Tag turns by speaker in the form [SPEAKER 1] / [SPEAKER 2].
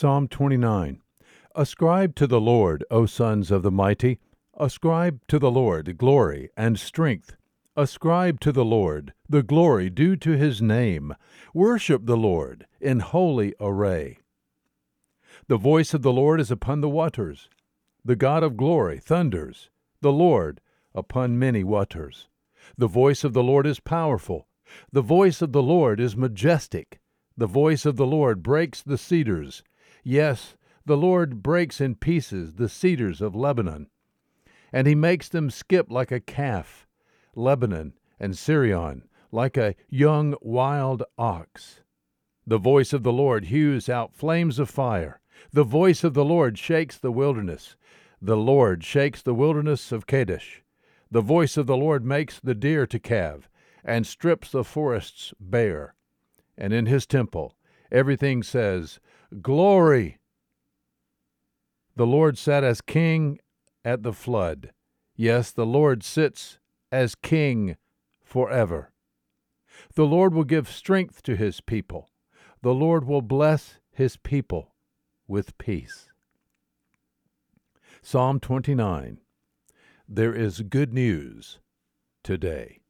[SPEAKER 1] Psalm 29 Ascribe to the Lord, O sons of the mighty, ascribe to the Lord glory and strength. Ascribe to the Lord the glory due to his name. Worship the Lord in holy array. The voice of the Lord is upon the waters. The God of glory thunders. The Lord upon many waters. The voice of the Lord is powerful. The voice of the Lord is majestic. The voice of the Lord breaks the cedars. Yes, the Lord breaks in pieces the cedars of Lebanon. And he makes them skip like a calf, Lebanon and Sirion, like a young wild ox. The voice of the Lord hews out flames of fire. The voice of the Lord shakes the wilderness. The Lord shakes the wilderness of Kadesh. The voice of the Lord makes the deer to calve, and strips the forests bare. And in his temple everything says, Glory! The Lord sat as king at the flood. Yes, the Lord sits as king forever. The Lord will give strength to his people. The Lord will bless his people with peace. Psalm 29 There is good news today.